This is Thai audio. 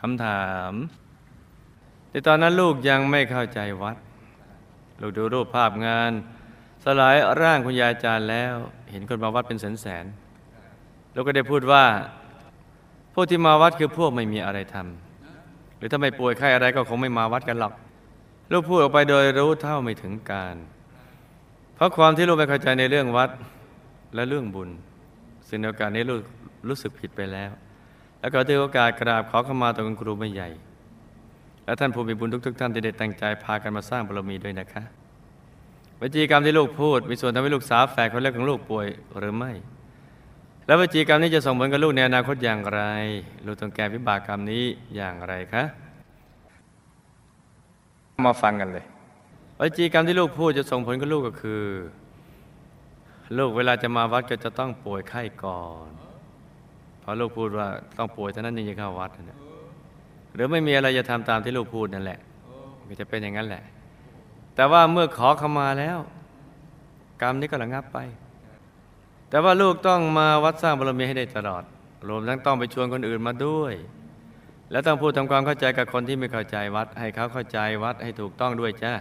คำถามในตอนนั้นลูกยังไม่เข้าใจวัด ลูกดูรูปภาพงาน สลายร่างคุณยายจารย์แล้ว เห็นคนมาวัดเป็นแสนแสนลูกก็ได้พูดว่า พวกที่มาวัดคือพวกไม่มีอะไรทำหรือถ้าไม่ป่วยไข้อะไรก็คงไม่มาวัดกันหรอก ลูกพูดออกไปโดยรู้เท่าไม่ถึงการ เพราะความที่ลูกไม่เข้าใจในเรื่องวัดและเรื่องบุญ ซึ่งในโอกาสนี้ลูกรู้สึกผิดไปแล้ว แล้วก็ถือโอกาสกราบขอขมาต่อคุณครูไม่ใหญ่ และท่านผู้มีบุญทุกๆท่านที่ได้ตั้งใจพากันมาสร้างบารมีด้วยนะคะวจีกรรมที่ลูกพูด มีส่วนทำให้ลูกสาวแฝดคนแรกของลูกป่วยหรือไม่ แล้ววจีกรรมนี้จะส่งผลกับลูกในอนาคตอย่างไร ลูกต้องแก้วิบากกรรมนี้อย่างไรคะมาฟังกันเลยวจีกรรมที่ลูกพูดจะส่งผลกับลูกก็คือ ลูกเวลาจะมาวัดก็จะต้องป่วยไข้ก่อน พราะลูกพูดว่าต้องป่วยเท่านั้นถึงจะเข้าวัดนะหรือไม่มีอะไรจะทำตามที่ลูกพูดนั่นแหละก็จะเป็นอย่างนั้นแหละ แต่ว่าเมื่อขอขมาแล้ว กรรมนี้ก็ระงับไป แต่ว่าลูกต้องมาวัดสร้างบารมีให้ได้ตลอด รวมทั้งต้องไปชวนคนอื่นมาด้วย แล้วต้องพูดทำความเข้าใจกับคนที่ไม่เข้าใจวัด ให้เขาเข้าใจวัดให้ถูกต้องด้วยจ้า